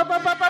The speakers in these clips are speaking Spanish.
opa, opa, opa,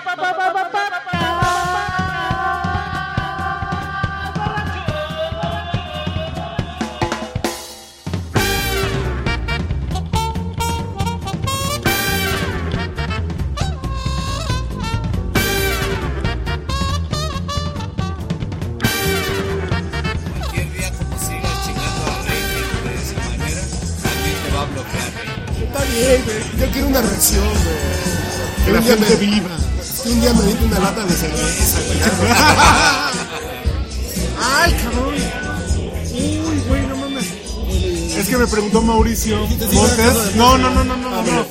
Montes. No, no, no, no, no, no. No,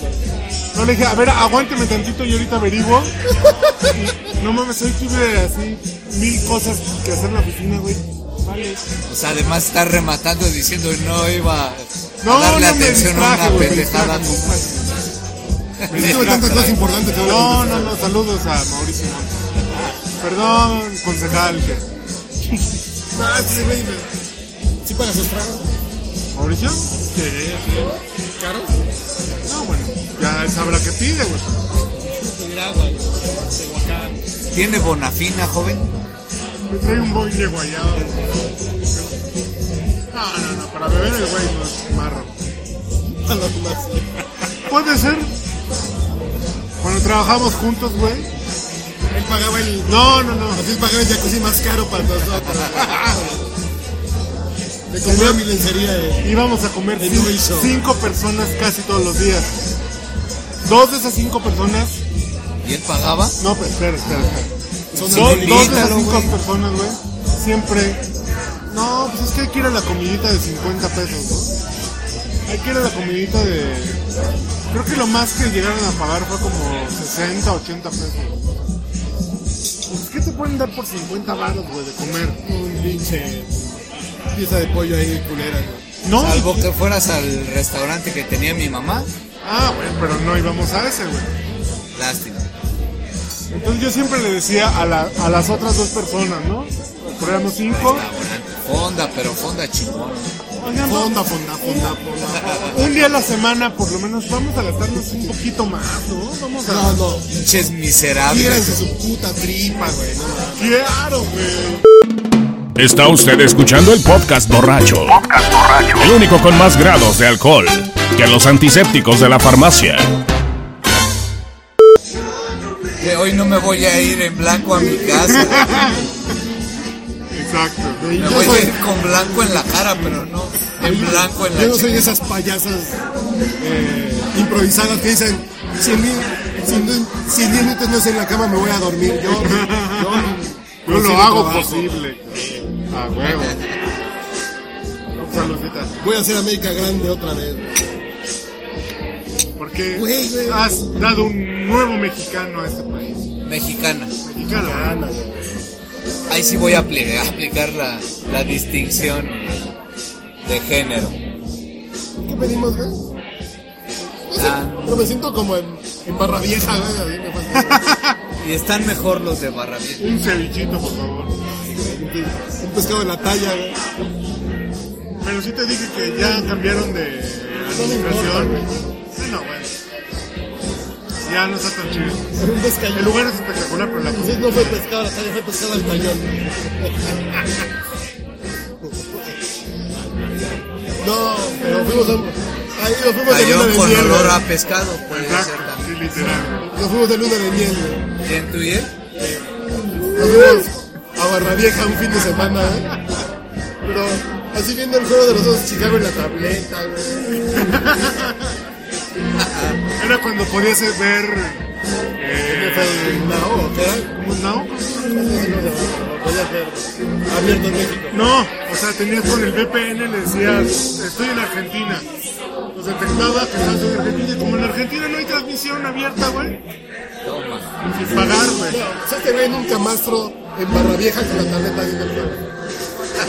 No, le dije, a ver, aguánteme tantito y ahorita averiguo. No mames, hoy tuve así mil cosas que hacer en la oficina, güey. Vale. O sea, además está rematando diciendo no iba No, a darle no atención a distraje, una güey, me pendejada distraje. como. Me tuve tantas cosas importantes que No, no, no, saludos a Mauricio. Perdón, concejal. que- No, este güey, me- ¿Sí pagas sus tragos? ¿Mauricio? Sí, ¿Caros? No, bueno, ya él sabrá qué pide, güey. ¿Tiene bonafina, joven? Me trae un boy de guayado. No, no, no, para beber el güey no es marro. Puede ser. Cuando trabajamos juntos, güey. Él pagaba el. No, no, no. Así él pagaba el jacuzzi más caro para nosotros. Le compré mi lencería de. Íbamos a comer Show. cinco personas casi todos los días. Dos de esas cinco personas. ¿Y él pagaba? No, pero espera, espera, espera. Son Dos, dos de esas cinco personas, güey. Siempre. No, pues es que hay que ir a la comidita de 50 pesos, ¿no? Hay que ir a la comidita de. Creo que lo más que llegaron a pagar fue como 60, 80 pesos. Pues, ¿Qué te pueden dar por 50 baros, güey, de comer? Un pinche. Pieza de pollo ahí culera, güey. No. Salvo que fueras al restaurante que tenía mi mamá. Ah, güey, pero no íbamos a ese, güey. Lástima. Entonces yo siempre le decía a, la- a las otras dos personas, ¿no? Éramos cinco. Fonda, pero fonda chingón. Oigan, Fonda, fonda, fonda, fonda. un día a la semana, por lo menos, vamos a gastarnos un poquito más, ¿no? Vamos a... No, no. Pinches miserables. Quieranse su puta tripa, güey. Claro, güey. Está usted escuchando el podcast borracho. El único con más grados de alcohol que los antisépticos de la farmacia. Que hoy no me voy a ir en blanco a mi casa. Exacto. Me yo voy a ir con blanco en la cara, pero no en blanco en la Yo no soy esas payasas eh, improvisadas que dicen 100 mil, 100, 100 minutos no sé en la cama me voy a dormir. Yo, yo, Yo lo hago trabajo. posible. A huevo. Voy a hacer América Grande otra vez. Porque Güey, güey. has dado un nuevo mexicano a este país. Mexicana. Güey. Ahí sí voy a apli- a aplicar la, la distinción de género. ¿Qué pedimos, güey? No sé, Ah. pero me siento como en, en Barra Vieja, güey. Y están mejor los de Barra Vieja. Un cevichito, por favor. Un pescado de la talla, güey. Pero sí te dije que ya cambiaron de administración. no, bueno. Ya no está tan chido. Un pescado. El lugar es espectacular, pero la Entonces no fue pescado a la talla, fue pescado al cañón. No, pero fuimos a, ahí nos fuimos de luna de con miel. olor güey. a pescado, puede ser Exacto, también. sí, literal. Nos fuimos de luna de miel, güey. ¿Quién tú y él? Nos fuimos a Barra Vieja un fin de semana, ¿eh? Pero así viendo el juego de los dos Chicago en la tableta. Era cuando podías ver. Eh, NFL Now, ¿qué era? ¿Cómo no? Podía ver abierto en México. No, o sea, tenías con el VPN, le decías, estoy en Argentina. Los detectaba que estabas en Argentina y como en Argentina no hay transmisión abierta, güey. Sin pagar, güey. O sea, te ven un camastro en Barra Vieja con la tableta viendo el juego.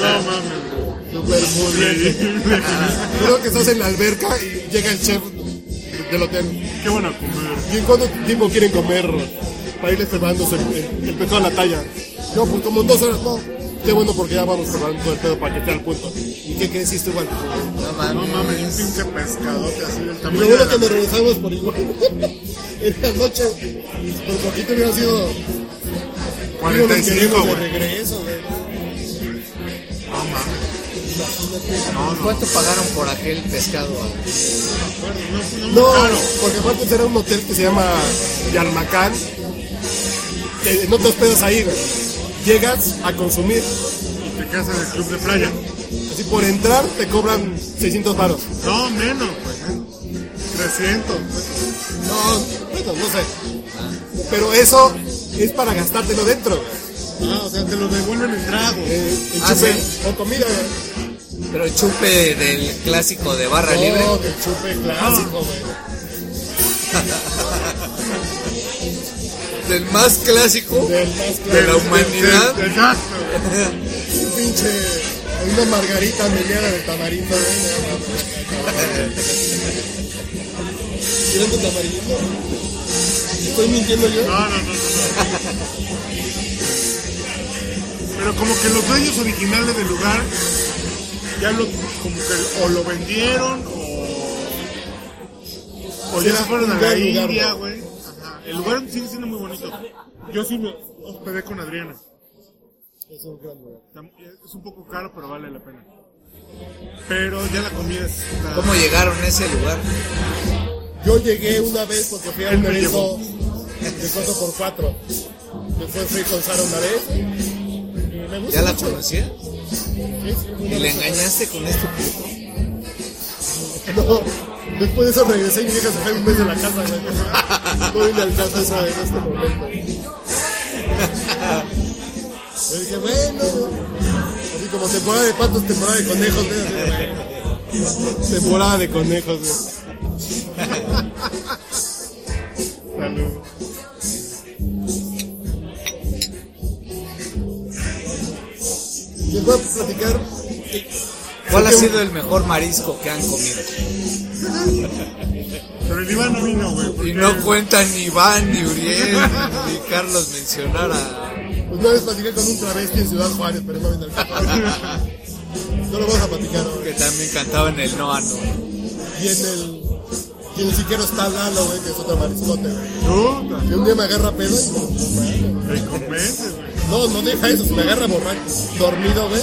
No mames. Súper muy Creo que estás en la alberca y llega el chef del hotel. Qué buena comer. ¿Y en cuánto tiempo quieren comer para irles preparando el, el, pescado a la talla? No, pues como en dos horas, no. qué bueno porque ya vamos preparando todo el pedo para que esté al punto. ¿Y qué crees hiciste igual? No No mames. mames, un pinche pescadote así del tamaño lo de bueno que nos regresamos por igual. en la noche, por poquito hubiera sido 45, de güey. regreso, güey. No mames. No, no, ¿Cuánto pagaron por aquel pescado? no, porque aparte será un hotel que se llama Yarmacán, que no te hospedas ahí, güey. Llegas a consumir, Te quedas en el club de playa. así por entrar te cobran 600 baros. No, menos, güey. menos. 300. güey. No, bueno, no sé. Pero eso es para gastártelo dentro. Ah, o sea, te lo devuelven en trago. Eh, el Ah, chupe sí. o comida, güey. Pero el chupe del clásico de barra libre. No, del chupe clásico, güey. Del más clásico Del más de la humanidad. Exacto. Un pinche. Una margarita mediana de tamarindo, güey. ¿Quieren de tamarindo? ¿Estoy mintiendo yo? No, no, no, no, no. Pero como que los dueños originales del lugar ya lo como que o lo vendieron o o ya fueron a la India, güey. Ajá. El lugar sigue siendo muy bonito. Yo sí me hospedé con Adriana. Es un gran lugar. Es un poco caro, pero vale la pena. Pero ya la comida es está- ¿Cómo llegaron a ese lugar? Yo llegué una vez porque fui a un me evento de 4x4. Después fui con Sara una vez. y Me gusta ¿Ya la mucho. conocías? Sí, sí, una ¿Y le engañaste con este puto? No, después de eso regresé y mi vieja se fue un mes de la casa, güey. No vine al caso eso en este momento. Yo dije, bueno, así como temporada de patos, temporada de conejos. Temporada de conejos, güey. Salud. Les voy a platicar. ¿Cuál ha sido el mejor marisco que han comido? Pero el Iván no vino, güey. Y no cuentan ni Iván, ni Uriel, ni Carlos mencionar a... Pues una vez platiqué con un travesti en Ciudad Juárez, pero no vine al. No lo vamos a platicar ahora. que también cantaba en el Noano. Y en el. Y el siquiera está Lalo, güey, que es otro mariscote, güey. Que un día me agarra pedo y te convences, güey. no, no deja eso, se me agarra borracho, dormido, güey.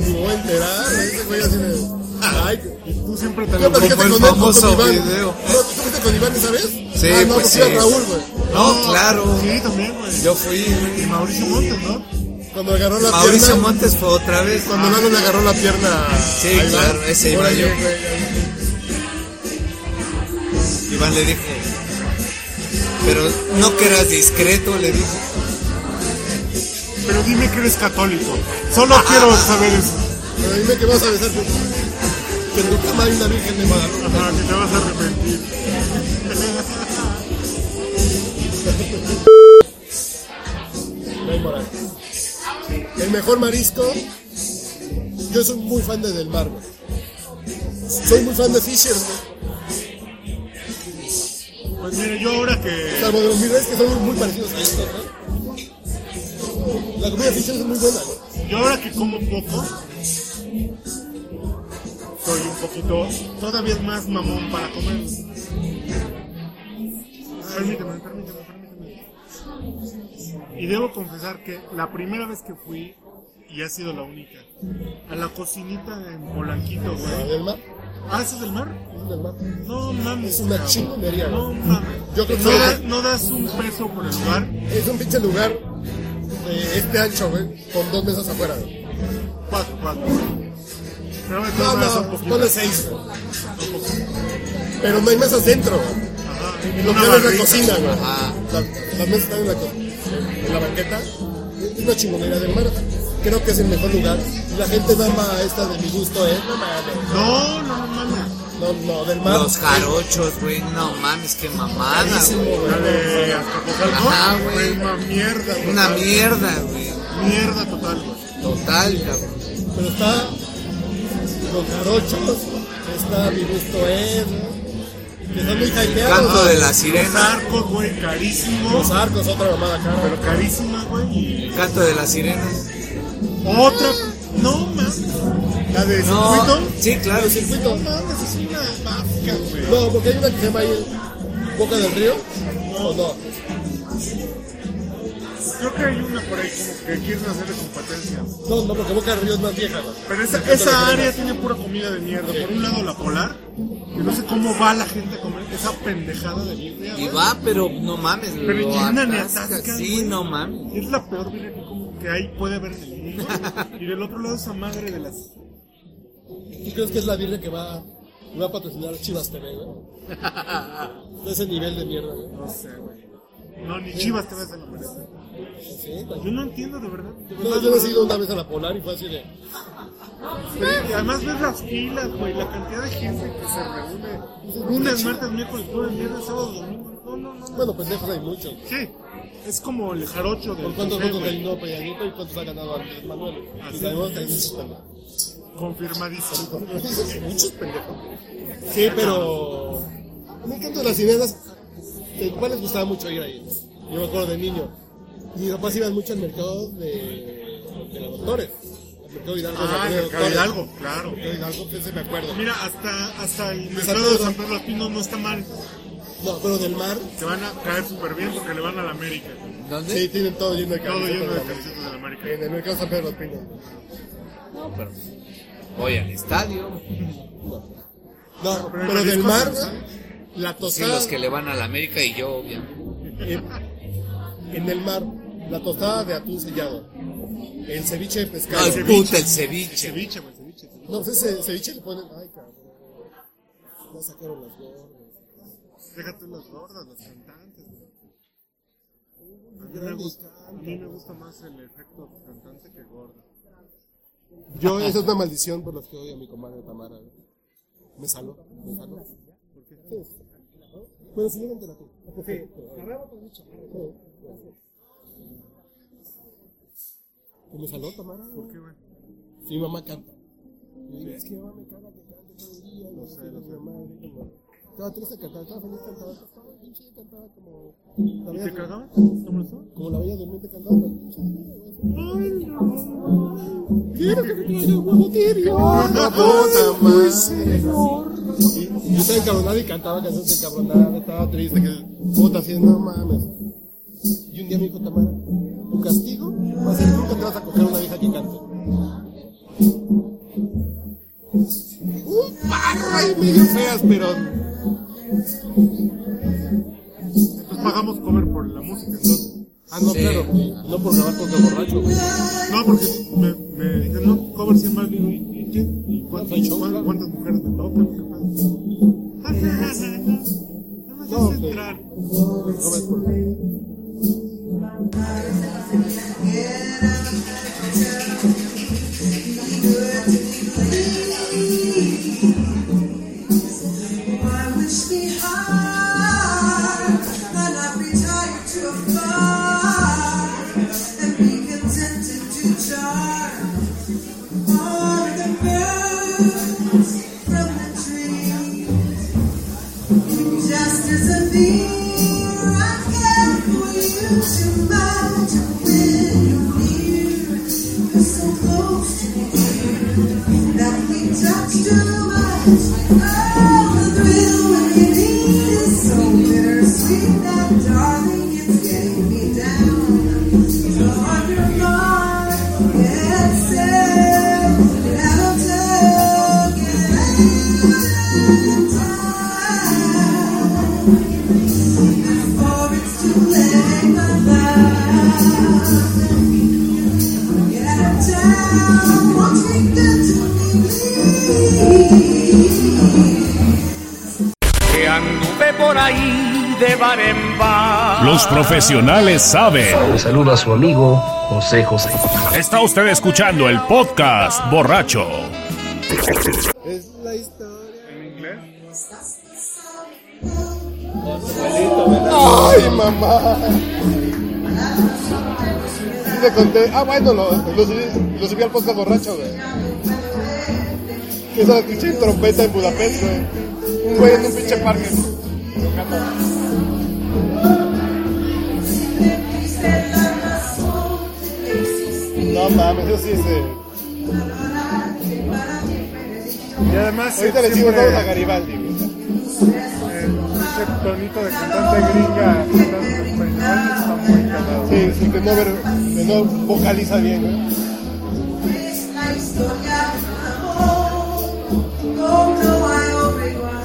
Ni me voy a enterar, güey. Ese güey así de. Ay, Y tú siempre te ¿Tú lo el con o famoso con Iván? video. No, ¿tú fuiste con Iván esa vez? Sí, ah, no, pues fui a sí. Raúl, güey. No, claro. Sí, también, güey. Yo fui... Y Mauricio Montes, ¿no? Cuando agarró la Mauricio pierna. Montes fue otra vez. Cuando Lalo le agarró la pierna. Sí, claro, ese iba yo. güey. Iván le dijo... Pero no que eras discreto, le dijo. Pero dime que eres católico. Solo quiero saber eso. Pero dime que vas a besar. Que en tu cama hay una virgen de Guadalupe. Ajá, que te vas a arrepentir. No hay moral. El mejor marisco. Yo soy muy fan de Del Mar. Soy muy fan de Fishers. Pues mire, yo ahora que. Salvo de los miles que son muy parecidos a estos, ¿no? La comida de Fishers es muy buena. Yo ahora que como poco. Soy un poquito. Todavía más mamón para comer. Permíteme, permíteme, permíteme. Y debo confesar que la primera vez que fui, y ha sido la única, a la cocinita en Polanquito, ¿La güey. del mar? ¿Ah, ese es del mar? Es del mar. No mames. Es una chingonería, güey. No mames. Yo creo que no, da- no das un peso por el lugar. Es un pinche lugar de este ancho, güey, con dos mesas afuera, güey. Cuatro, cuatro. Pero No, no, ponle seis, güey. Pero no hay mesas dentro, güey. Ajá. Y lo que es la cocina, güey. Ajá. La- Las mesas están en la, en la banqueta. Es una chingonería del mar. Creo que es el mejor lugar. La gente ama a esta de mi gusto, ¿eh? No mames. No, no, no mames. No, no, del mar. Los jarochos, güey. No mames, qué mamada, Carísimo, güey. La Azcapotzalco. Ajá, güey. Una mierda, güey. Una mierda, güey. Mierda total, güey. Total, cabrón. Pero está los jarochos, está mi gusto ¿no? que son muy hypeados. Canto de la Los sirena. arcos, güey, carísimo. Los arcos, otra mamada cara. Pero carísima, güey. Canto de las sirenas. Otra. No mames. La de No, circuito. sí, claro, El circuito. No mames, es una vasca, güey. No, porque hay una que se llama ahí Boca del Río. ¿O no? Creo que hay una por ahí como que quieren hacerle competencia. No, no, porque Boca del Río es más vieja. ¿no? Pero esa, esa área tiene pura comida de mierda. Por un lado la polar, que no sé cómo va la gente a comer esa pendejada de birria. Y va, pero no mames. Pero llenan y atasca. atascan, Sí, no mames. Es la peor birria que, como que hay, puede mundo. Y del otro lado esa madre de las... ¿Tú crees que es la birria que va, va a patrocinar Chivas TV, güey? De ese nivel de mierda, güey. No sé, güey. No, ni chivas te ves en la merece. Sí, Yo no entiendo de verdad. de No, verdad, yo he no. ido una vez a la Polar y fue así de. Pero, y además ves las filas, güey, la cantidad de gente que se reúne. Lunes, martes, miércoles, jueves, viernes, sábado, domingo. No, no, no. no. Bueno, pendejos hay muchos. Sí, es como el jarocho de ¿Por cuántos votos ganó Peñanito y cuántos ha ganado Andrés Manuel? Así Y sabemos que hay muchos pendejos. Confirmadísimo. Muchos pendejos. Sí, pero. Me encantan las ideas. ¿Cuál les gustaba mucho ir ahí? Yo me acuerdo de niño. Y mis papás iban mucho al mercado de, de los doctores. Mercado Hidalgo. Ah, el mercado doctores. Hidalgo, claro. Mercado Hidalgo, que ese me acuerdo. Mira, hasta, hasta el mercado de. San Pedro Los Pinos no está mal. No, pero del mar. Se van a caer súper bien porque le van a la América. ¿Dónde? Sí, tienen todo lleno de Todo lleno de la- camisetas de la América. En el mercado San Pedro de los Pinos. No, pero. Voy al estadio. No, pero pero, el del mar, la Sí, tostada. los que le van a la América y yo, obviamente. en, en el mar, la tostada de atún sellado. El ceviche de pescado. No, el puta, el ceviche. Ceviche, güey, ceviche. ceviche. No, ese ceviche le ponen. Ay, cabrón. Ya sacaron las gordas. Déjate las gordas, las cantantes. A mí, me gusta, a mí me gusta más el efecto cantante que gorda. Yo, esa es una maldición por los que odio a mi comadre Tamara. güey. Me saló, me saló. ¿Por qué? Bueno, si llegan de la Sí. ¿Y me saló Tamara? ¿Por qué, güey? Sí, mamá canta. Digo, es que mamá me caga que cante todo el día. No sé, no sé. Mamá, estaba triste cantaba, estaba feliz cantaba. Estaba pinche cantaba como. La ¿Y bella, te cagaba? ¿Te molestó? como la bella durmiente cantaba. pinche día, güey. Quiero que me traiga huevo tibio. Una puta madre. señor. Y yo estaba encabronada y cantaba canciones encabronada. Estaba triste. Que puta, así, no mames. Y un día me dijo Tamara: Tu castigo va a ser nunca te vas a coger una vieja que cante. Un par ahí medio feas, pero. Entonces pagamos cover por la música, entonces. Ah, no, Sí. claro. No por grabar con el borracho, güey. No, porque me, me no, cover 100 más. Digo, ¿y, qué? ¿Y cuántas, cuántas, cuántas mujeres me tocan? ¿Qué pasa? No me No, entrar. No ves por Los profesionales saben. Le saluda a su amigo José José. Está usted escuchando el podcast borracho. Es la historia. ¿En inglés? ¡Ay, mamá! Sí te conté. Ah, bueno, lo, lo, subí, lo subí al podcast borracho, güey. Que es la pinche trompeta en Budapest, güey. Un güey en un pinche parque. tocando. Mames, eso sí es. eh, Y además, Ahorita le siempre, decimos vamos a Garibaldi. güey. eh, ese tonito de cantante gringa está muy. Sí, sí, que no, ver- que no vocaliza bien, güey. Es la historia como no hay otro igual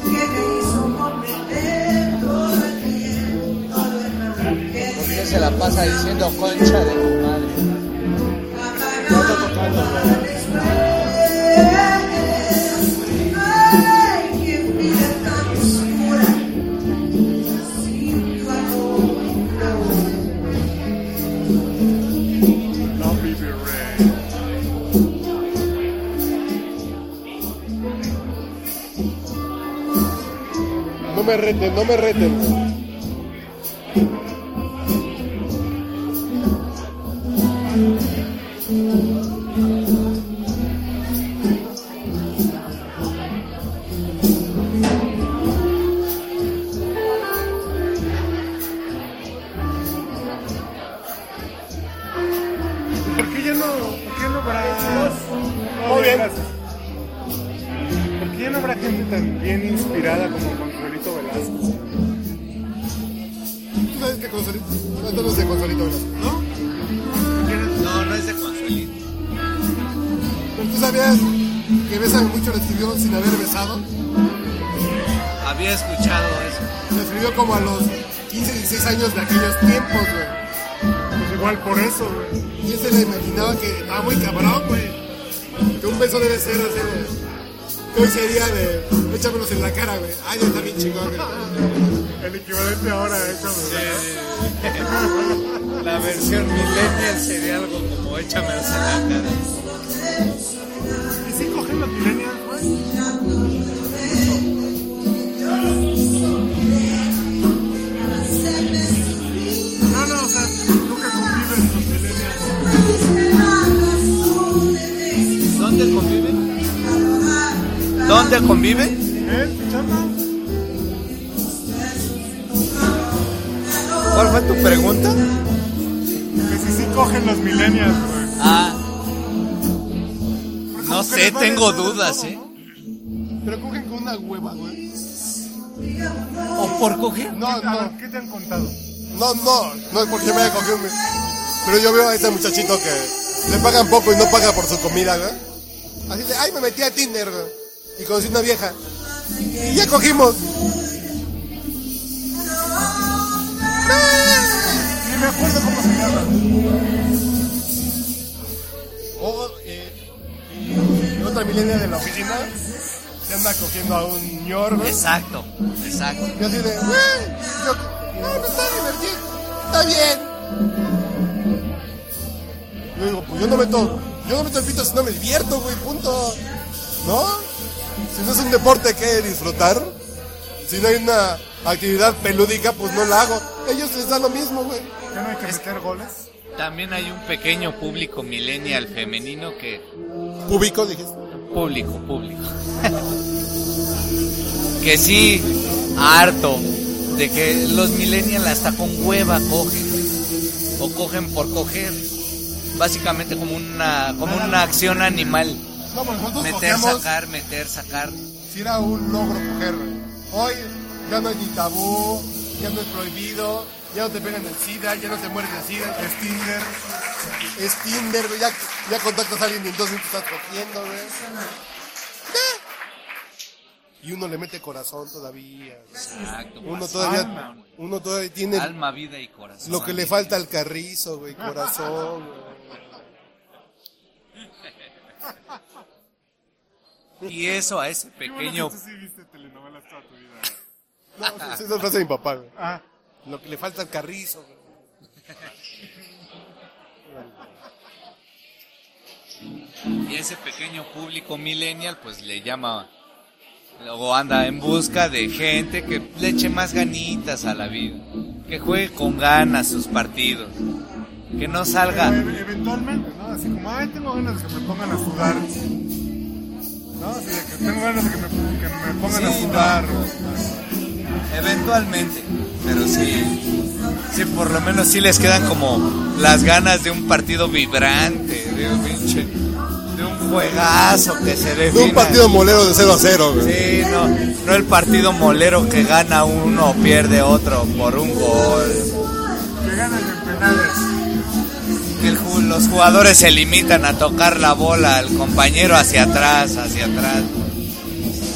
que me hizo comprender todo el bien, todo el mal que Porque se la pasa diciendo concha de tu No, me reten, no me reten. Como échamelos en la cara. ¿Y si cogen los millennials, güey? No, no, o sea, nunca conviven los millennials. ¿Dónde conviven? ¿Dónde conviven? ¿Eh, chama? ¿Cuál fue tu pregunta? Que si sí cogen los millennials. Ah, no sé, tengo dudas, ¿eh? Pero cogen con una hueva, güey. ¿O por coger? No, no. ver, ¿qué te han contado? No, no. No es porque me haya cogido un. Pero yo veo a ese muchachito que le pagan poco y no paga por su comida, güey. Así de, ay, me metí a Tinder, güey. Y conocí una vieja. Y ya cogimos. Ni me acuerdo cómo se llama. O, eh, y otra milenia de la oficina se anda cogiendo a un ñor, güey. Exacto, exacto. Y así de, güey, yo, no, no está divertido, está bien. Yo digo, pues yo no meto, yo no meto el pito si no me divierto, güey, punto. ¿No? Si no es un deporte que disfrutar, si no hay una actividad pelúdica, pues no la hago. A ellos les da lo mismo, güey. ¿Ya no hay que meter goles? También hay un pequeño público millennial femenino que... Público, dijiste. Público, público. que sí, harto de que los millennials hasta con hueva cogen. O cogen por coger. Básicamente como una, como una acción animal. No, pues Meter, cogemos sacar, meter, sacar. si era un logro coger. Hoy ya no hay ni tabú, ya no es prohibido, ya no te pegan el SIDA, ya no te mueres de SIDA, es Tinder. Es Tinder, güey, ya, ya contactas a alguien y entonces te estás cogiendo, güey. Y uno le mete corazón todavía. güey. Exacto. Uno todavía, alma, uno todavía tiene alma, vida y corazón. lo que le falta al carrizo, güey, corazón. güey. Y eso a ese Qué bueno pequeño que tú sí viste telenovelas toda tu vida. No, esa es la frase de mi papá, güey. Ah, Lo que le falta al carrizo. Y ese pequeño público millennial pues le llama o anda en busca de gente que le eche más ganitas a la vida, que juegue con ganas sus partidos, que no salga, eventualmente, ¿no? Así como, ay, tengo ganas de que me pongan a sudar. ¿No? Así de que tengo ganas de que me, que me pongan a sudar. Eventualmente, pero sí, Sí, por lo menos sí les quedan como las ganas de un partido vibrante, de un pinche, de un juegazo que se De define. un partido molero de 0 a 0, güey. Sí, no, no el partido molero que gana uno o pierde otro por un gol. Que ganan en penales. Que el los jugadores se limitan a tocar la bola al compañero hacia atrás, hacia atrás.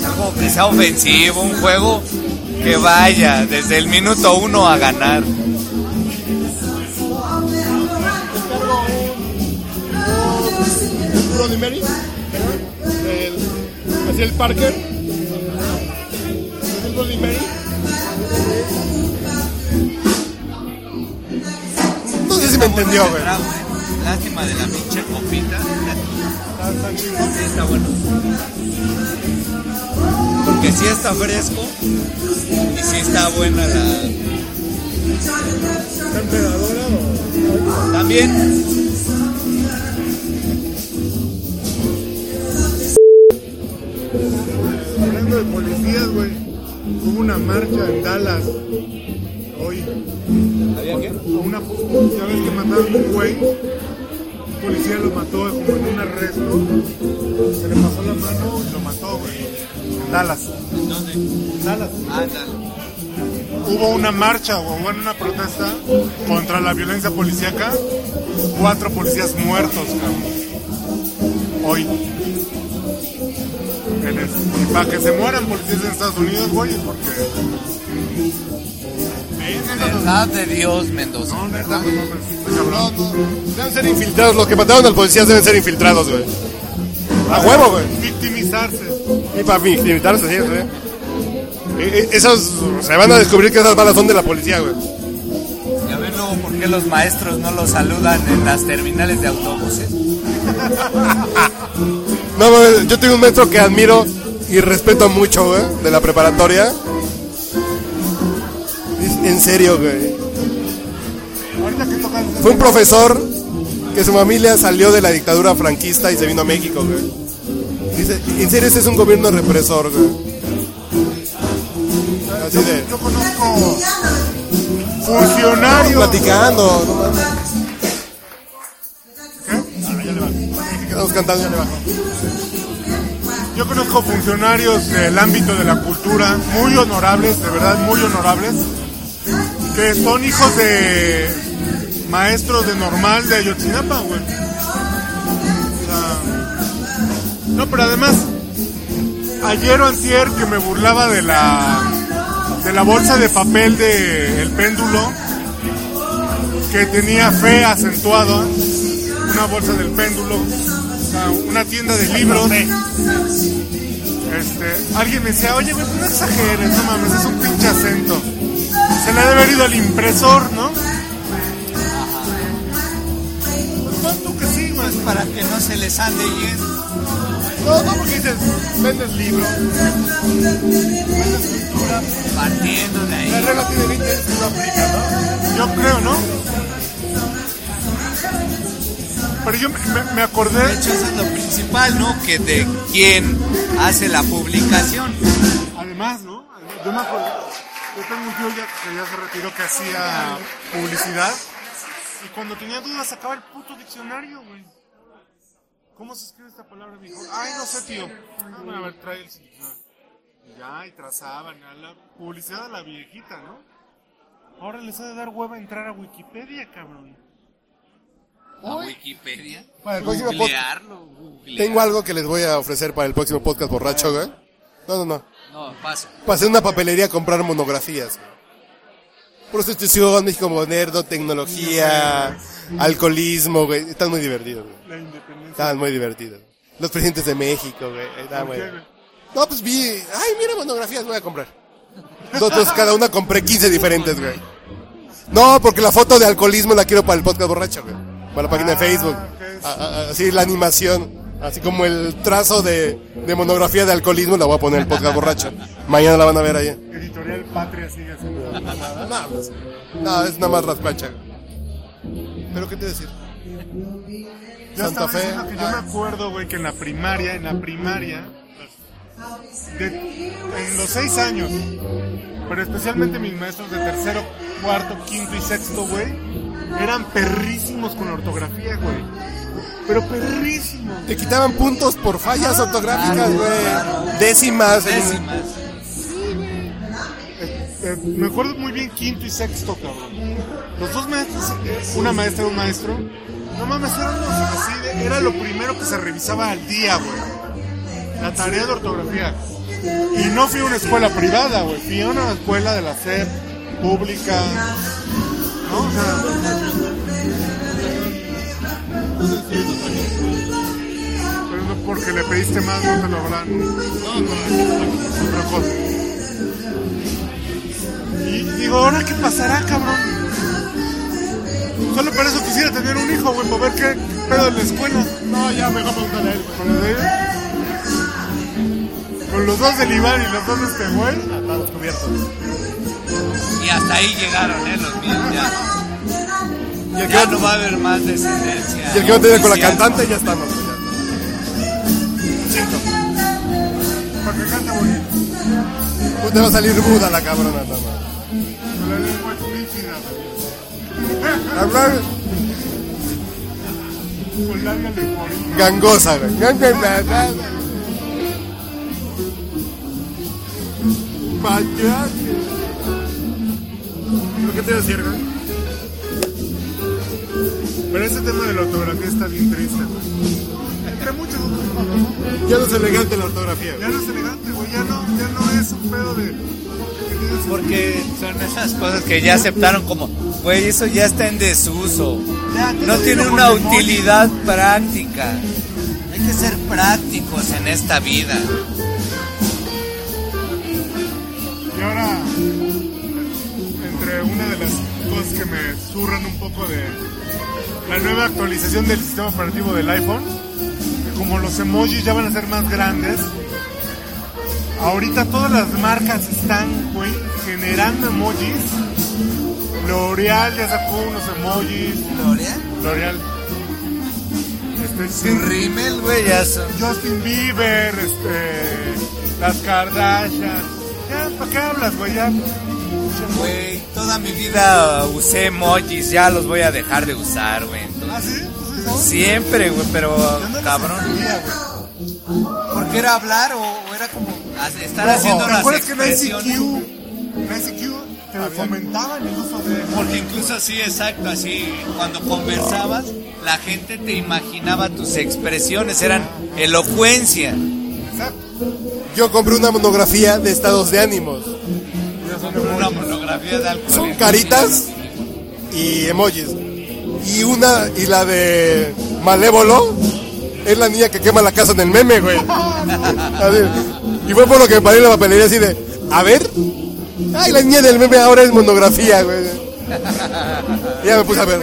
Algo que sea ofensivo, un juego que vaya desde el minuto uno a ganar. Ronnie Mary, el, el Parker, un Ronnie Mary. No sé si me entendió, güey. Lástima de la pinche copita. Sí, está bueno. Porque sí está fresco y sí está buena la. ¿Está emperadora o...? También. Hablando de policías, güey. Hubo una marcha en Dallas hoy. ¿Había qué? Una, ya ves que mataron un güey. Un policía lo mató como en un arresto. Se le pasó la mano y lo mató, güey. En Dallas. ¿Dónde? En Dallas. Ándale. Hubo una marcha o hubo una protesta contra la violencia policíaca. Cuatro policías muertos, cabrón. Hoy. En el- y para que se mueran policías en Estados Unidos, güey, es porque. No- Verdad de Dios, Mendoza, no, ¿verdad? no mames, está cabrón. Deben ser infiltrados, los que mataron al policías deben ser infiltrados, güey. A huevo, güey. Victimizarse. Y para infiltrarse, sí, güey. E- e- Esos se van a descubrir que esas balas son de la policía, güey. Y a ver luego por qué los maestros no los saludan en las terminales de autobuses. No, güey, yo tengo un maestro que admiro y respeto mucho, güey, de la preparatoria. En serio, güey. Ahorita que tocan. Fue un profesor que su familia salió de la dictadura franquista y se vino a México, güey. En serio, ese es un gobierno represor, güey. Así de... Yo conozco funcionarios. Platicando, no mames. Quedamos cantando, ya le bajo. Yo conozco funcionarios del ámbito de la cultura muy honorables, de verdad muy honorables, que son hijos de maestros de normal de Ayotzinapa, güey. No, pero además, ayer o antier que me burlaba de la de la bolsa de papel de el péndulo que tenía fe acentuada, una bolsa del péndulo, o sea, una tienda de libros. Este, alguien me decía, oye, no exageres, no mames, es un pinche acento. Se le ha de haber ido al impresor, ¿no? Pues ¿cuánto que sí? Para que no se les ande yendo. No, no, porque dices, vendes libros. Partiendo de La ahí. regla tiene 20 años que no aplica, ¿no? Yo creo, ¿no? Pero yo me, me- me De acordé, hecho, eso es lo principal, ¿no? Que de quién hace la publicación. además, ¿no? Yo me acuerdo, yo tengo un tío ya, que ya se retiró que hacía publicidad y cuando tenía dudas sacaba el puto diccionario, güey. ¿Cómo se escribe esta palabra? Me dijo, ay, no sé, tío. Ah, a ver, trae el. Y ya, y trazaban, a la publicidad a la viejita, ¿no? Ahora les ha de dar hueva entrar a Wikipedia, cabrón. A Wikipedia. Para el próximo podcast. Googlearlo, googlear. Tengo algo que les voy a ofrecer para el próximo podcast borracho, güey. No, no, no. No, paso. Pasé a una papelería a comprar monografías. Prostitución, México moderno, tecnología, alcoholismo, güey. Están muy divertidos, güey. La independencia. Muy divertidos. Los presidentes de México, güey. No, pues vi... Ay, mira, monografías voy a comprar. Entonces, cada una compré 15 diferentes, güey. No, porque la foto de alcoholismo la quiero para el podcast borracho, güey. Para la página de Facebook. ok. A- a- Así la animación. Así como el trazo de, de monografía de alcoholismo la voy a poner en el podcast borracho. Mañana la van a ver ahí. Editorial Patria sigue haciendo mamada. No, pues, no, es nada más raspacha. ¿Pero qué te decir? Yo Santa Fe. que yo me acuerdo, güey, que en la primaria, en la primaria, de- en los seis años, pero especialmente mis maestros de tercero, cuarto, quinto y sexto, güey, eran perrísimos con la ortografía, güey. Pero perrísimos. Te quitaban puntos por fallas ortográficas, güey. Décimas. Décimas. Eh, me acuerdo muy bien quinto y sexto, cabrón. Los dos maestros, eh, una maestra y un maestro, no mames, así de- era lo primero que se revisaba al día, güey. La tarea de ortografía. Y no fui a una escuela privada, güey. Fui a una escuela de la SEP, pública. ¿No? O sea. Pero no porque le pediste más, no te lo habrán. Otra cosa. Y digo, ¿ahora qué pasará, cabrón? Solo para eso quisiera tener un hijo, güey, para ver qué pedo en la escuela. No, ya mejor pregúntale a él. ¿Con los de él? Con los dos del Iván y los dos de este güey. Estamos cubiertos. Y hasta ahí llegaron, ¿eh? Los míos ya. Y el Ya no va a haber más descendencia. y el que no tiene con la cantante, ya estamos. güey, ya Siento. Para que cante bonito. te va a salir Buda la cabrona, nada Hablar gangosa, güey. Payaso. ¿Por qué te iba a decir, güey? Pero ese tema de la ortografía está bien triste, güey. Entre muchos otros. Ya no es elegante la ortografía. Ya no es elegante, güey. Ya no, ya no es un pedo de. Porque son esas cosas que ya aceptaron como, güey, eso ya está en desuso. No tiene una utilidad práctica. Hay que ser prácticos en esta vida. Y ahora, entre una de las cosas que me zurran un poco de la nueva actualización del sistema operativo del iPhone, como los emojis ya van a ser más grandes, ahorita todas las marcas están, güey, generando emojis. L'Oreal ya sacó unos emojis. L'Oreal. Este, Sin rímel, güey, ya son. Justin Bieber, este, las Kardashian. Ya, ¿para qué hablas, güey? Ya. Güey, toda mi vida usé emojis, ya los voy a dejar de usar, güey. ¿Ah, sí? Siempre, güey, pero no cabrón. güey. Porque era hablar o, o era como Ojo, haciendo ¿te las que expresiones. ICQ, en ICQ te fomentaban el uso de Porque incluso así, exacto, así, cuando conversabas, la gente te imaginaba tus expresiones, eran elocuencia. Exacto. Yo compré una monografía de estados de ánimos. Una monografía de alcohol. Son caritas y emojis. Y una, y la de Malévolo, es la niña que quema la casa en el meme, güey. Y fue por lo que me paré en la papelería así de, a ver. Ay, la niña del meme ahora es monografía, güey. Y ya me puse a ver.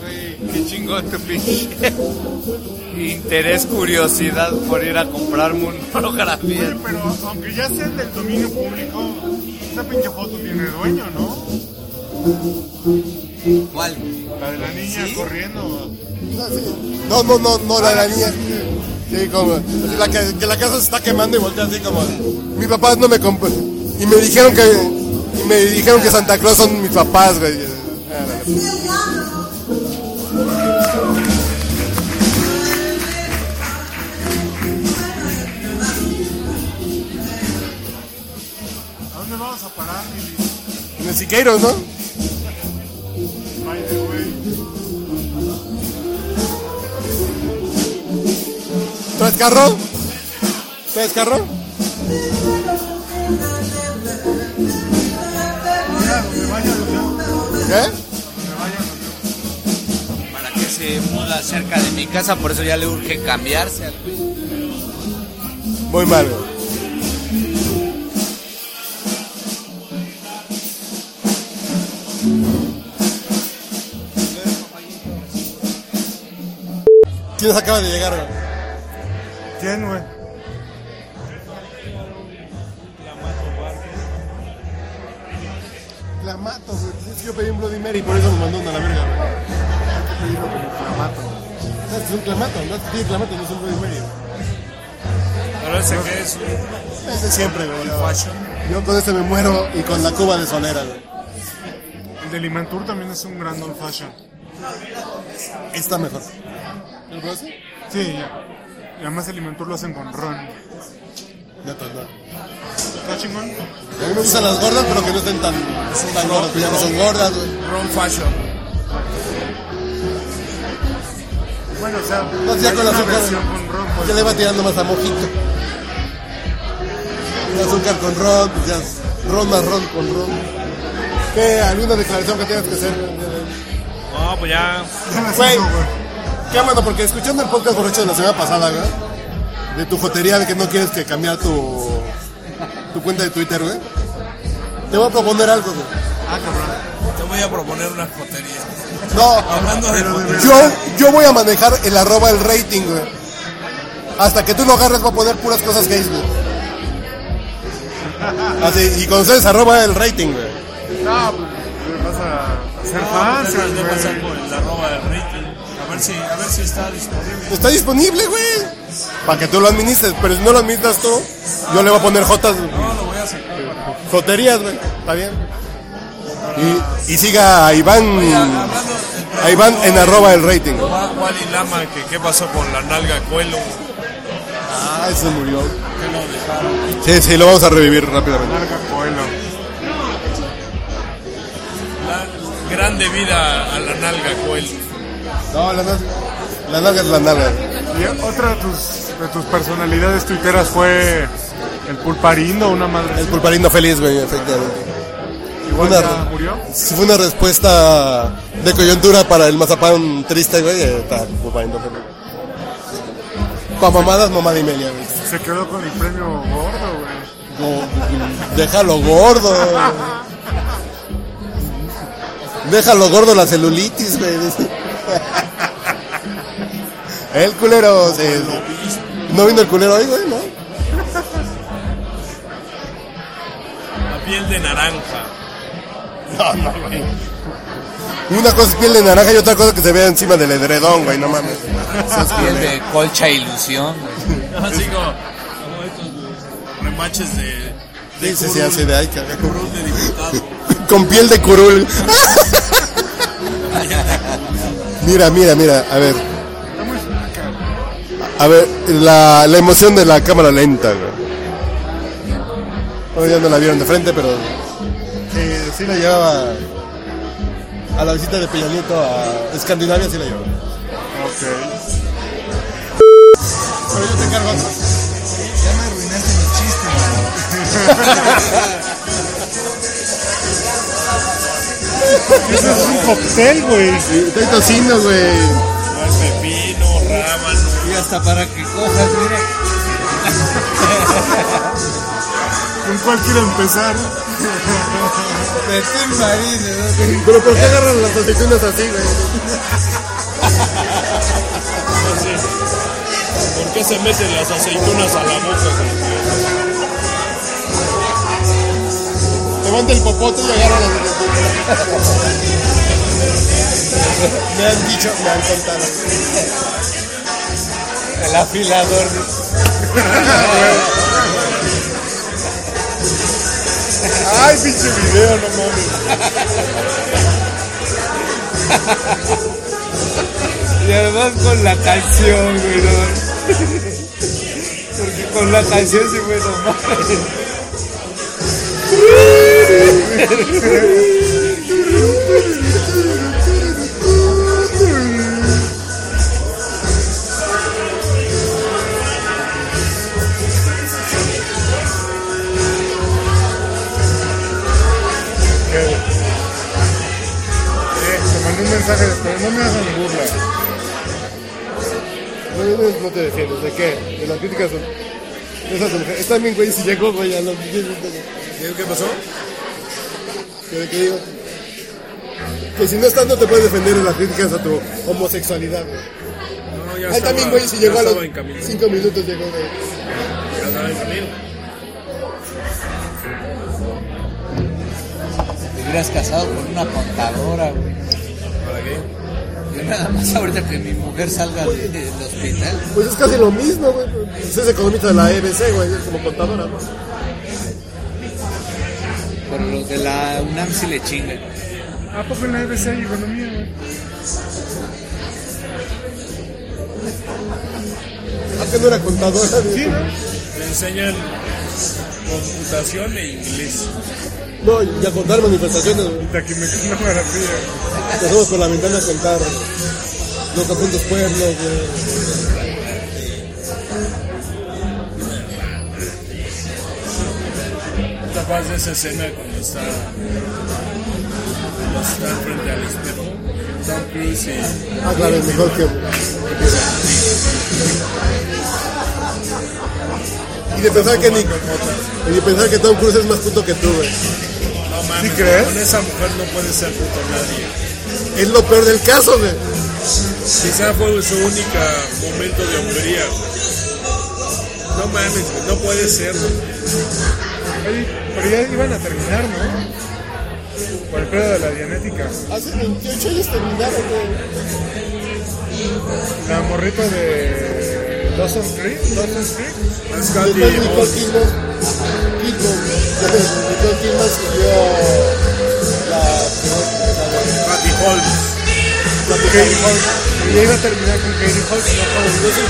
Güey, Qué chingón tu pinche. Interés, curiosidad por ir a comprar monografía. Oye, pero aunque ya sea del dominio público, esa pinche foto tiene dueño, ¿no? ¿Cuál? La de la niña corriendo. No, no, no, no, la de la niña. Sí, como, la que, que la casa se está quemando y voltea así como, mis papás no me compró. Y me dijeron que, y me dijeron que Santa Claus son mis papás, güey. ¿A dónde vamos a parar, mi En el Siqueiros, ¿no? ¿Traes carro? ¿Traes carro? ¿Qué? Para que se muda cerca de mi casa, por eso ya le urge cambiarse al güey. Muy mal, güey. ¿Quién acaba de llegar, güey? ¿Quién, güey? La mato, güey. Es que yo pedí un Bloody Mary, por eso me mandó una a la verga, güey. como Clamato. No, es un clamato, no tiene clamato, no es un Bloody Mary. Pero ese que es un Ese siempre, güey. Yo con este me muero y con la cuba de solera, güey. El de Limantur también es un gran old fashion. Está mejor. ¿El bronce? Sí, ya. Y además el Limantur lo hacen con ron. Neta, no. ¿Está chingón? A mí me gustan las gordas, pero que no estén tan, tan gordas, que ya no son gordas, güey. Ron fashion. Bueno, o sea, Más ya hay con una azúcar. versión con ron. pues. Ya le va tirando más a mojito. Azúcar con ron, pues ya es ron más ron con ron. ¿Qué? ¿Alguna declaración que tengas que hacer? No, pues ya. Ya güey. Qué bueno, porque escuchando el podcast borracho de la semana pasada, güey, de tu jotería de que no quieres que cambiar tu, tu cuenta de Twitter, güey, te voy a proponer algo, güey. Ah, cabrón. Te voy a proponer una jotería. No, Hablando de jotería. yo, yo voy a manejar el arroba el rating, güey. Hasta que tú lo agarres voy a poner puras cosas gays, güey. Así, y con ustedes arroba el rating, güey. No, pues le vas a hacer No, fans, pues, güey. por el arroba del rating. Ver si, a ver si está disponible. Está disponible, güey. Para que tú lo administres, pero si no lo administras tú, yo le voy a poner jotas. No, lo voy a sacar joterías, güey. Está bien. Y, y siga a Iván, Hablando a Iván en arroba el rating. Wa- Wally Lama, que qué pasó con la nalga cuelo. Ah, se murió. Que lo dejaron. Sí, sí, lo vamos a revivir rápidamente. Grande vida a la nalga cuelo. No, la nalga, la nalga es la nalga. Y otra de tus, de tus personalidades tuiteras fue el pulparindo, una madre. El pulparindo feliz, güey, efectivamente. Igual una- ya murió. Fue una respuesta de coyuntura para el mazapán triste, güey, está el pulparindo feliz. Pa' mamadas, mamada y media, güey. Se quedó con el premio gordo, güey. No, déjalo gordo. Déjalo gordo la celulitis, güey. El culero. sí. No vino el culero hoy, güey, ¿no? La piel de naranja. No, no, güey. Una cosa es piel de naranja y otra cosa que se vea encima del edredón, güey, no mames. Piel de colcha ilusión. güey. Así como, como estos remaches de. de Sí, sí, sí, así de ay, cabrón. curul de diputado. Con piel de curul. Mira, mira, mira, a ver. A ver, la, la emoción de la cámara lenta, güey. Bueno, ya no la vieron de frente, pero. Sí, sí la llevaba. A la visita de Peña Nieto a Escandinavia, sí la llevaba. Ok. Pero yo te encargo. Ya me arruinaste mi chiste, Ese es un cóctel, güey. Estoy tocino, güey. Pepino, rábano. Y hasta para que cojas, mira. ¿Con cuál quiero empezar? De Tim Marine, ¿no? Pero ¿por qué agarran las aceitunas así, güey? ¿Por qué se meten las aceitunas a la boca? Levanta el popote y agarra las aceitunas. Me han dicho, me han contado. El afilador. Ay, pinche video, no mames. Y además con la canción, güey, ¿no? Porque con la canción sí fue normal. Un mensaje, pero no me hacen burla. No, te ¿de qué? De las críticas son. Son- Está bien, güey, si llegó, güey, a los. ¿Qué pasó? ¿Qué qué digo? Que si no estás, no te puedes defender de las críticas a tu homosexualidad, güey. No, ya Ahí también, güey, si llegó a los estaba en camino. 5 minutos, llegó, güey. Ya estaba en camino. Te hubieras casado con una contadora, güey. ¿Para qué? Yo nada más ahorita que mi mujer salga de- del hospital. Pues es casi lo mismo, güey. Pues es economista de la EBC, güey, es como contadora, ¿no? Pero los de la UNAM sí le chingan. ¿A poco en la EBC hay economía, güey? ¿A qué no era contadora? Sí, ¿no? Le enseñan computación e inglés. No, y a contar manifestaciones, güey. Me queda una maravilla. Empezamos por la ventana a contar los 200 pueblos, güey. ¿Te acuerdas de esa escena cuando está, cuando está frente al espejo? Tom Cruise y Ah, claro, es mejor que. Y de pensar que Nick. Y de pensar que Tom Cruise es más puto que tú, güey. no mames, ¿Sí crees? con esa mujer no puede ser puto nadie. Es lo peor del caso, güey. Quizá fue su única momento de hombría. No mames, no puede ser. güey. Pero ya iban a terminar, ¿no? El pedo de la dianética. Hace 28 años terminaron, güey. La morrita de Dawson Creek. Dawson Creek. Scotty Después Nicole. Kidman. Nicole Kidman siguió la. la Scotty Holmes. Katie Holmes. Y ya iba a terminar con Katie Holmes. No, con-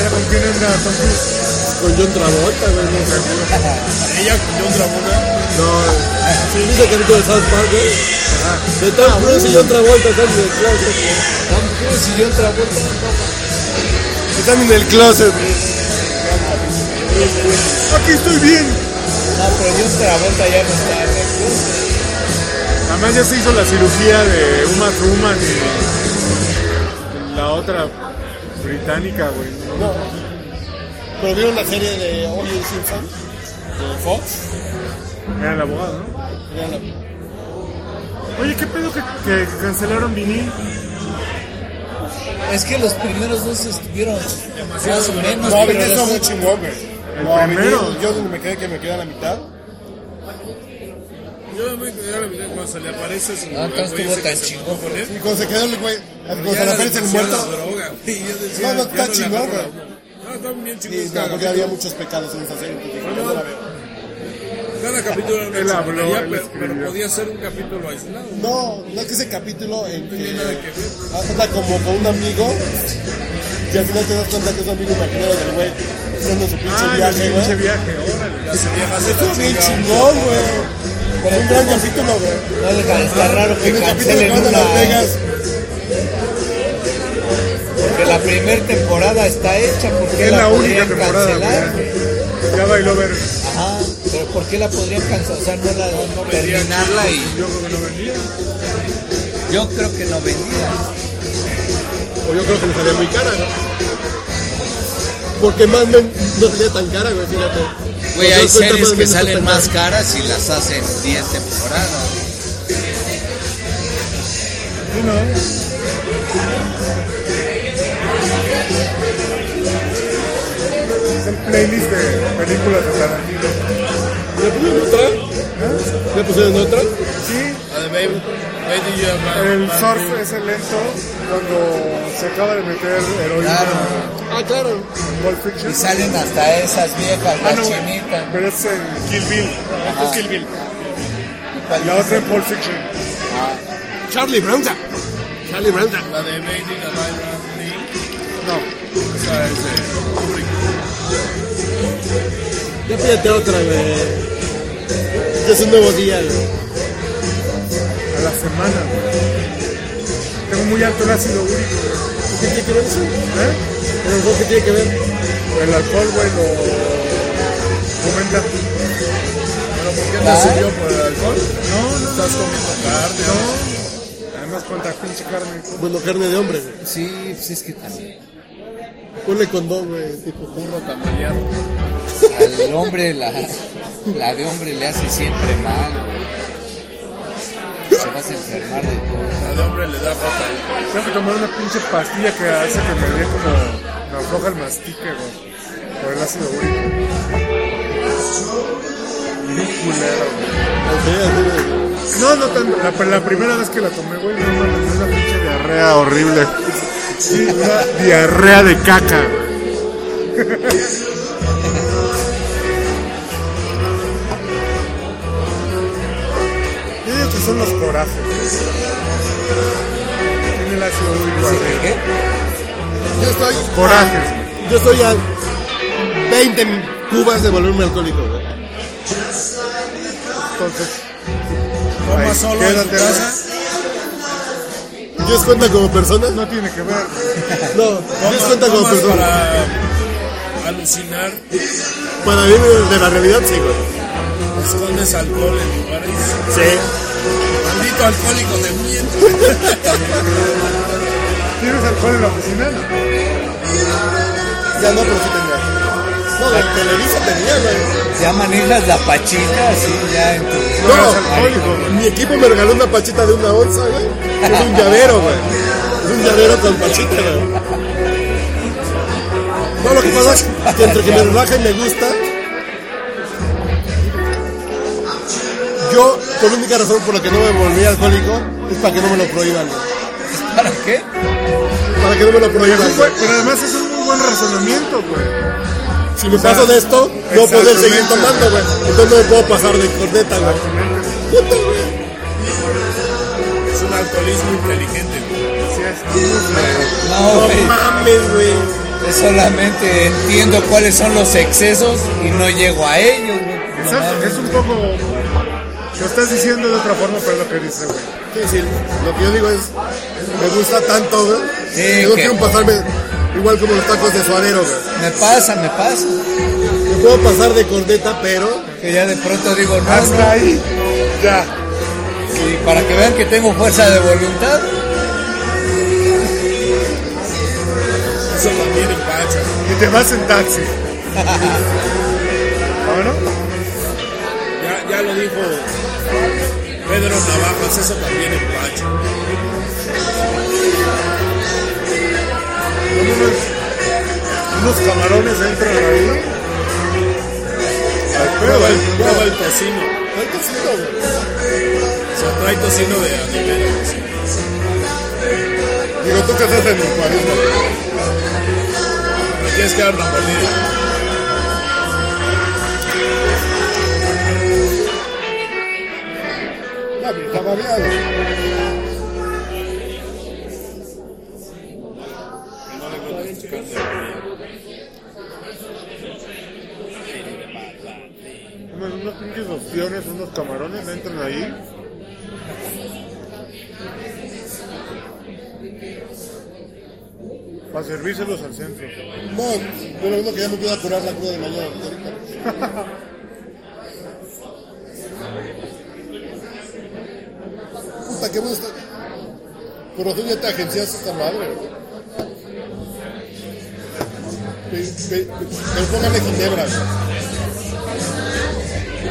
Era con Tom Cruise. Con John Travolta, güey. No, sé. Ella con John Travolta. no sí, dice que de South Park, güey. De Tom Cruise y John Travolta están en el closet. Tom Cruise y. Están en el closet. Aquí estoy bien. No, pero yo otra vuelta ya no está. Además ya se hizo la cirugía de Uma Thurman y la otra británica, güey. No. Pero vieron la serie de O.J. Simpson de Fox. Era el abogado, ¿no? Vean la- Oye, ¿qué pedo que, que cancelaron vinil? Es que los primeros dos estuvieron más o menos. No, pero Vinil está muy chingón, güey. El No, primero. Vinil, Yo me quedé que me quedé a la mitad. Yo me quedé a la mitad cuando se le aparece su Ah, entonces estuvo tan chingón. fue con él. Y cuando se quedó el güey, cuando se le aparece el muerto. droga, No, no, está chingón, güey. La onda. No, está bien. Y cada no, porque capítulo. había muchos pecados en esa serie. Entonces, dije, no la veo. Cada capítulo era una habló, pero, pero podía ser un capítulo aislado. No, no es que ese capítulo en tiene que nada que ver. anda como con un amigo y al final te das cuenta que es un amigo imaginario del güey haciendo su pinche Ah, viaje, pinche güey. viaje, órale. Estuvo bien chingón, güey. Pero un gran capítulo, güey. No de estar raro que En el capítulo una. Las Vegas, Porque la primera temporada está hecha. ¿Por qué Es la única temporada, cancelar? Ya bailó ver. Ajá, pero ¿por qué la podrían cancelar? O sea, no la no terminarla y Yo creo que no vendía. yo creo que no vendía. o yo creo que le salía muy cara, ¿no? Porque Mad Men no salía tan cara, güey, fíjate. Güey, hay series que no salen más cara. caras y las hacen 10 temporadas. ¿no? Playlist de películas de Tarantino. ¿Le pusieron otra? ¿Le pusieron otra? Sí, el surf es el lento cuando se acaba de meter heroína Claro. Ah, claro. en Pulp Fiction. Y salen hasta esas viejas, Ah, no, chinita. pero es en Kill Bill. Es Kill Bill. ¿Cuál La otra en Pulp Fiction. Charlie Brown. Charlie Brown. La de Bad Baby. No, Esa es de Kubrick. Ya pídete otra, güey. Ya es un nuevo día, güey. a la semana. güey. Tengo muy alto el ácido úrico. ¿Qué tiene que ver eso? ¿Eh? ¿A lo mejor qué tiene que ver? El alcohol, güey, lo aumenta. ¿Pero por qué te subió por el alcohol? No, no, Estás comiendo carne. no. Además, cuánta pinche carne. Bueno, carne de hombre, güey. Sí, pues es que también. Ponle condón, güey. Tipo, Burro camaleado. Al hombre, la, la de hombre le hace siempre mal. güey. Se vas a enfermar de todo. La de hombre le da rota. Tengo que tomar una pinche pastilla que hace que me dé como. Me afloja el mastique, güey. Por el ácido úrico. Bien culero, güey. No, No, tanto. La, la primera vez que la tomé, güey, no mames, una pinche diarrea horrible. Sí, una diarrea de caca. Yo digo que son los corajes. Tiene el ácido úrico arriba. ¿Qué? Yo estoy. Corajes. Yo estoy a 20 cubas de volverme alcohólico, güey. Entonces, Toma solo en tu casa. ¿Dios cuenta como persona? no tiene que ver. No, Dios cuenta como persona. para alucinar. Para mí, de la realidad, sí, güey. Escondes alcohol en lugares. Sí. Maldito alcohólico de mierda. ¿Tienes alcohol en la oficina? Ya no, pero sí tenía. No, de Televisa tenía, güey. Ya manejas la pachita así ya en tu... No güey. Mi equipo me regaló una pachita de una onza, güey. Es un llavero, güey. Es un llavero con pachita, güey. No, lo que pasa es que entre que me relaja y me gusta, yo, por la única razón por la que no me volví alcohólico, es para que no me lo prohíban, güey. ¿Para qué? Para que no me lo prohíban, Pero además es un muy buen razonamiento, güey. Si me paso de esto, no puedo poder seguir tomando, güey. Entonces no me puedo pasar de corneta, güey. Puta, güey. Es un alcoholismo inteligente. No, No güey. mames, güey. Yo solamente entiendo cuáles son los excesos y no llego a ellos, güey. No mames. Es un poco. Lo estás diciendo de otra forma, pero es lo que dice, güey. Sí, sí, lo que yo digo es, me gusta tanto, güey. Sí, no que- quiero pasarme igual como los tacos de suadero, güey. Me pasa, me pasa. Me puedo pasar de corneta, pero Que ya de pronto digo, no, Hasta no. ahí. Ya. Y para que vean que tengo fuerza de voluntad, Eso también empacha. Y te vas en taxi. ¿Ahora? Ya, ya lo dijo Pedro Navajas, eso también empacha. Unos, unos camarones entran ahí. Prueba el, prueba el tocino. hay que decirlo, güey. O sea, trae tocino de animales. Digo, tú que estás en el 40. Me tienes que dar. Ah, pero está babeado. Opciones, unos camarones entran ahí. Para servírselos al centro. No, yo lo que ya me puedo curar la cruda de mañana. Puta, qué bueno está. Pero tú ya te agenciaste esta madre, Pero póngale ginebra.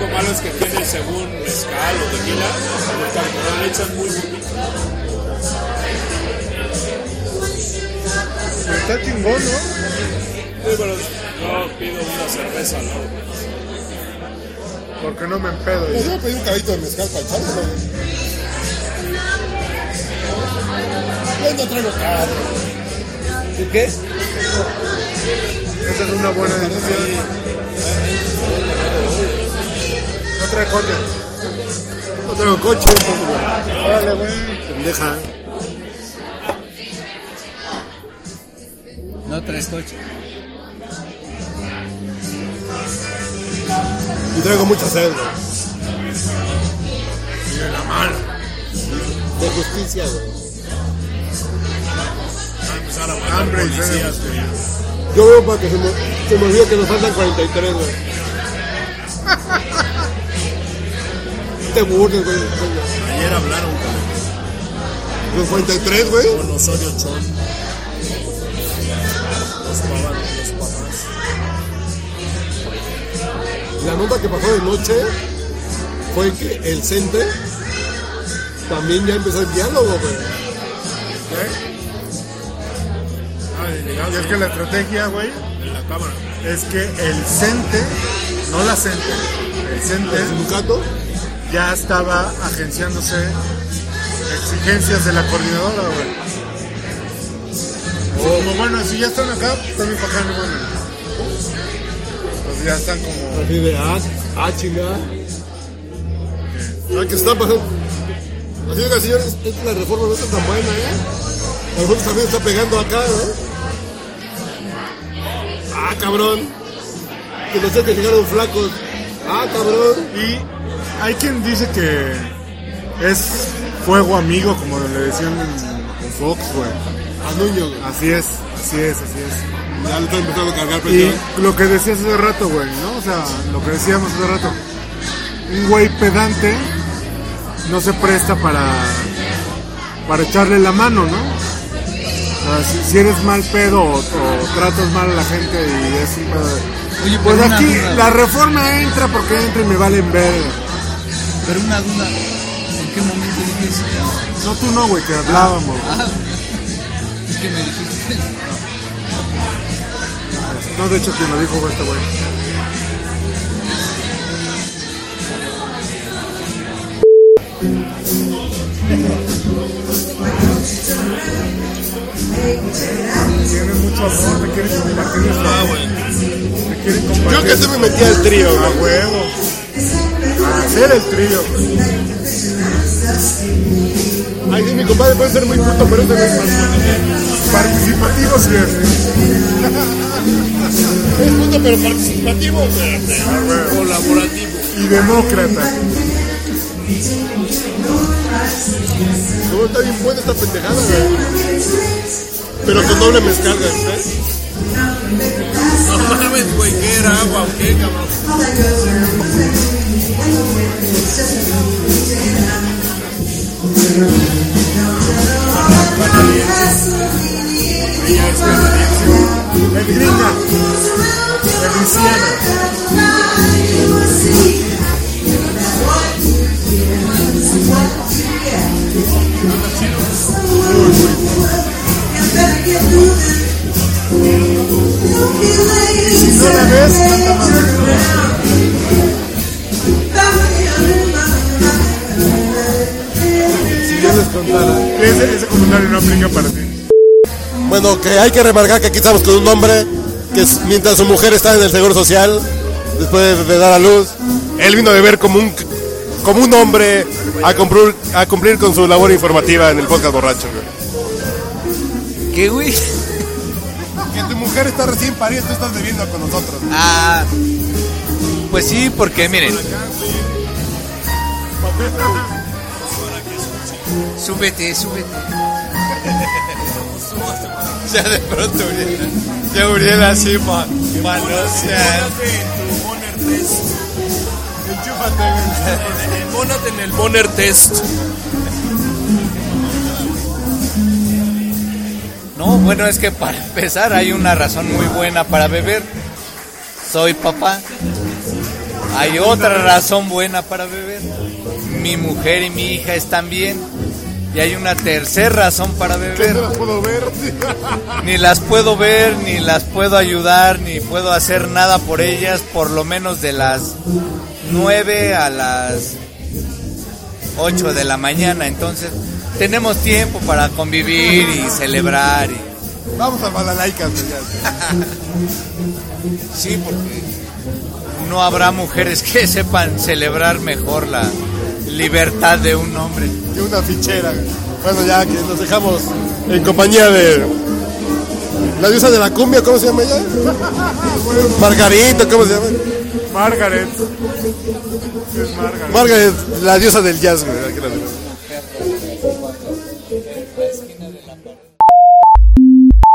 Lo malo es que tiene según mezcal o tequila, el alcohol le echan muy poquito. Pero está chingón, ¿no? Sí, pero yo pido una cerveza, ¿no? Porque no me empedo. Pues yo pedir un caballito de mezcal para echarlo. Yo no traigo carro. ¿y qué? Esa es una buena decisión. No trae coche. No traigo coche, güey. Órale, güey. Pendeja. No traes coche. Y traigo mucha sed, güey. De justicia, güey. Va a empezar a matar Hambre y güey. Yo veo para que se me, se me olvide que nos faltan 43, güey. Te burles, güey. Ayer hablaron con, Los 43, güey. con Osorio Chón. Los papás, los papás. La nota que pasó de noche fue que el CENTE también ya empezó el diálogo, güey. Ah, Y llegamos es que la estrategia, güey, en la cámara. es que el CENTE, no la CENTE, el CENTE El sindicato, ya estaba agenciándose exigencias de la coordinadora, güey. Como bueno, si ya están acá, también para acá no van. Pues ya están como. Así de, ah, ah, chingada. Ah, que se están pasando. Así que, señores, esta la reforma no está tan buena, ¿eh? Reforma también está pegando acá, ¿eh? Ah, cabrón. Que no sé que llegaron flacos. Ah, cabrón. Y hay quien dice que es fuego amigo, como le decían en Fox, güey. A Nuño, güey. Así es, así es, así es. Ya le están empezando a cargar Y presión. lo que decías hace rato, güey, ¿no? O sea, lo que decíamos hace rato. Un güey pedante no se presta para, para echarle la mano, ¿no? O sea, si, si eres mal pedo o, o tratas mal a la gente y es un pedo Oye, Pues pero una aquí la reforma entra porque entra y me valen ver. Pero una duda. ¿En qué momento dije eso? No, tú no, güey, que hablábamos. Ah, es que me dijiste. No, de hecho, quien lo dijo fue este güey. Tiene mucho amor, te quiere compartir esto. Ah, güey. Yo que se me metía al trío, A güey. huevo. Hacer el trío. Ay, sí, mi compadre puede ser muy puto, pero es Participativo sí es. Puto, pero participativo, güey. Colaborativo. Y demócrata. No, está bien buena esta pendejada, güey. Pero con doble mezcal, güey. ¿eh? No mames, güey, ¿qué era agua o qué, cabrón? El gringa. El Luisiana. Si no la ves, canta más. Ese, ese comentario no aplica para ti. Bueno, que hay que remarcar que aquí estamos con un hombre que es- mientras su mujer está en el seguro social, después de, de dar a luz, él vino de ver como un, como un hombre a cumplir, a cumplir con su labor informativa en el podcast borracho. güey. ¿Qué, güey? Que tu mujer está recién parida, tú estás bebiendo con nosotros. Ah, pues sí, porque miren. Súbete, súbete. ya de pronto Uriel, ya Uriel así ma- manoseando. Pónate en el Bonner Test. No, bueno, es que para empezar hay una razón muy buena para beber. Soy papá. Hay otra razón buena para beber. Mi mujer y mi hija están bien. Y hay una tercera razón para beber. No las puedo ver. Ni las puedo ver, ni las puedo ayudar, ni puedo hacer nada por ellas, por lo menos de las 9 a las 8 de la mañana. Entonces, tenemos tiempo para convivir y celebrar. Y... Vamos a ya. Sí, porque no habrá mujeres que sepan celebrar mejor la libertad de un hombre. Que una fichera. Bueno, ya que nos dejamos en compañía de la diosa de la cumbia, ¿cómo se llama ella? Margarito, ¿cómo se llama? Margaret. Es Margaret. Margaret, la diosa del jazz, güey. aquí la tenemos.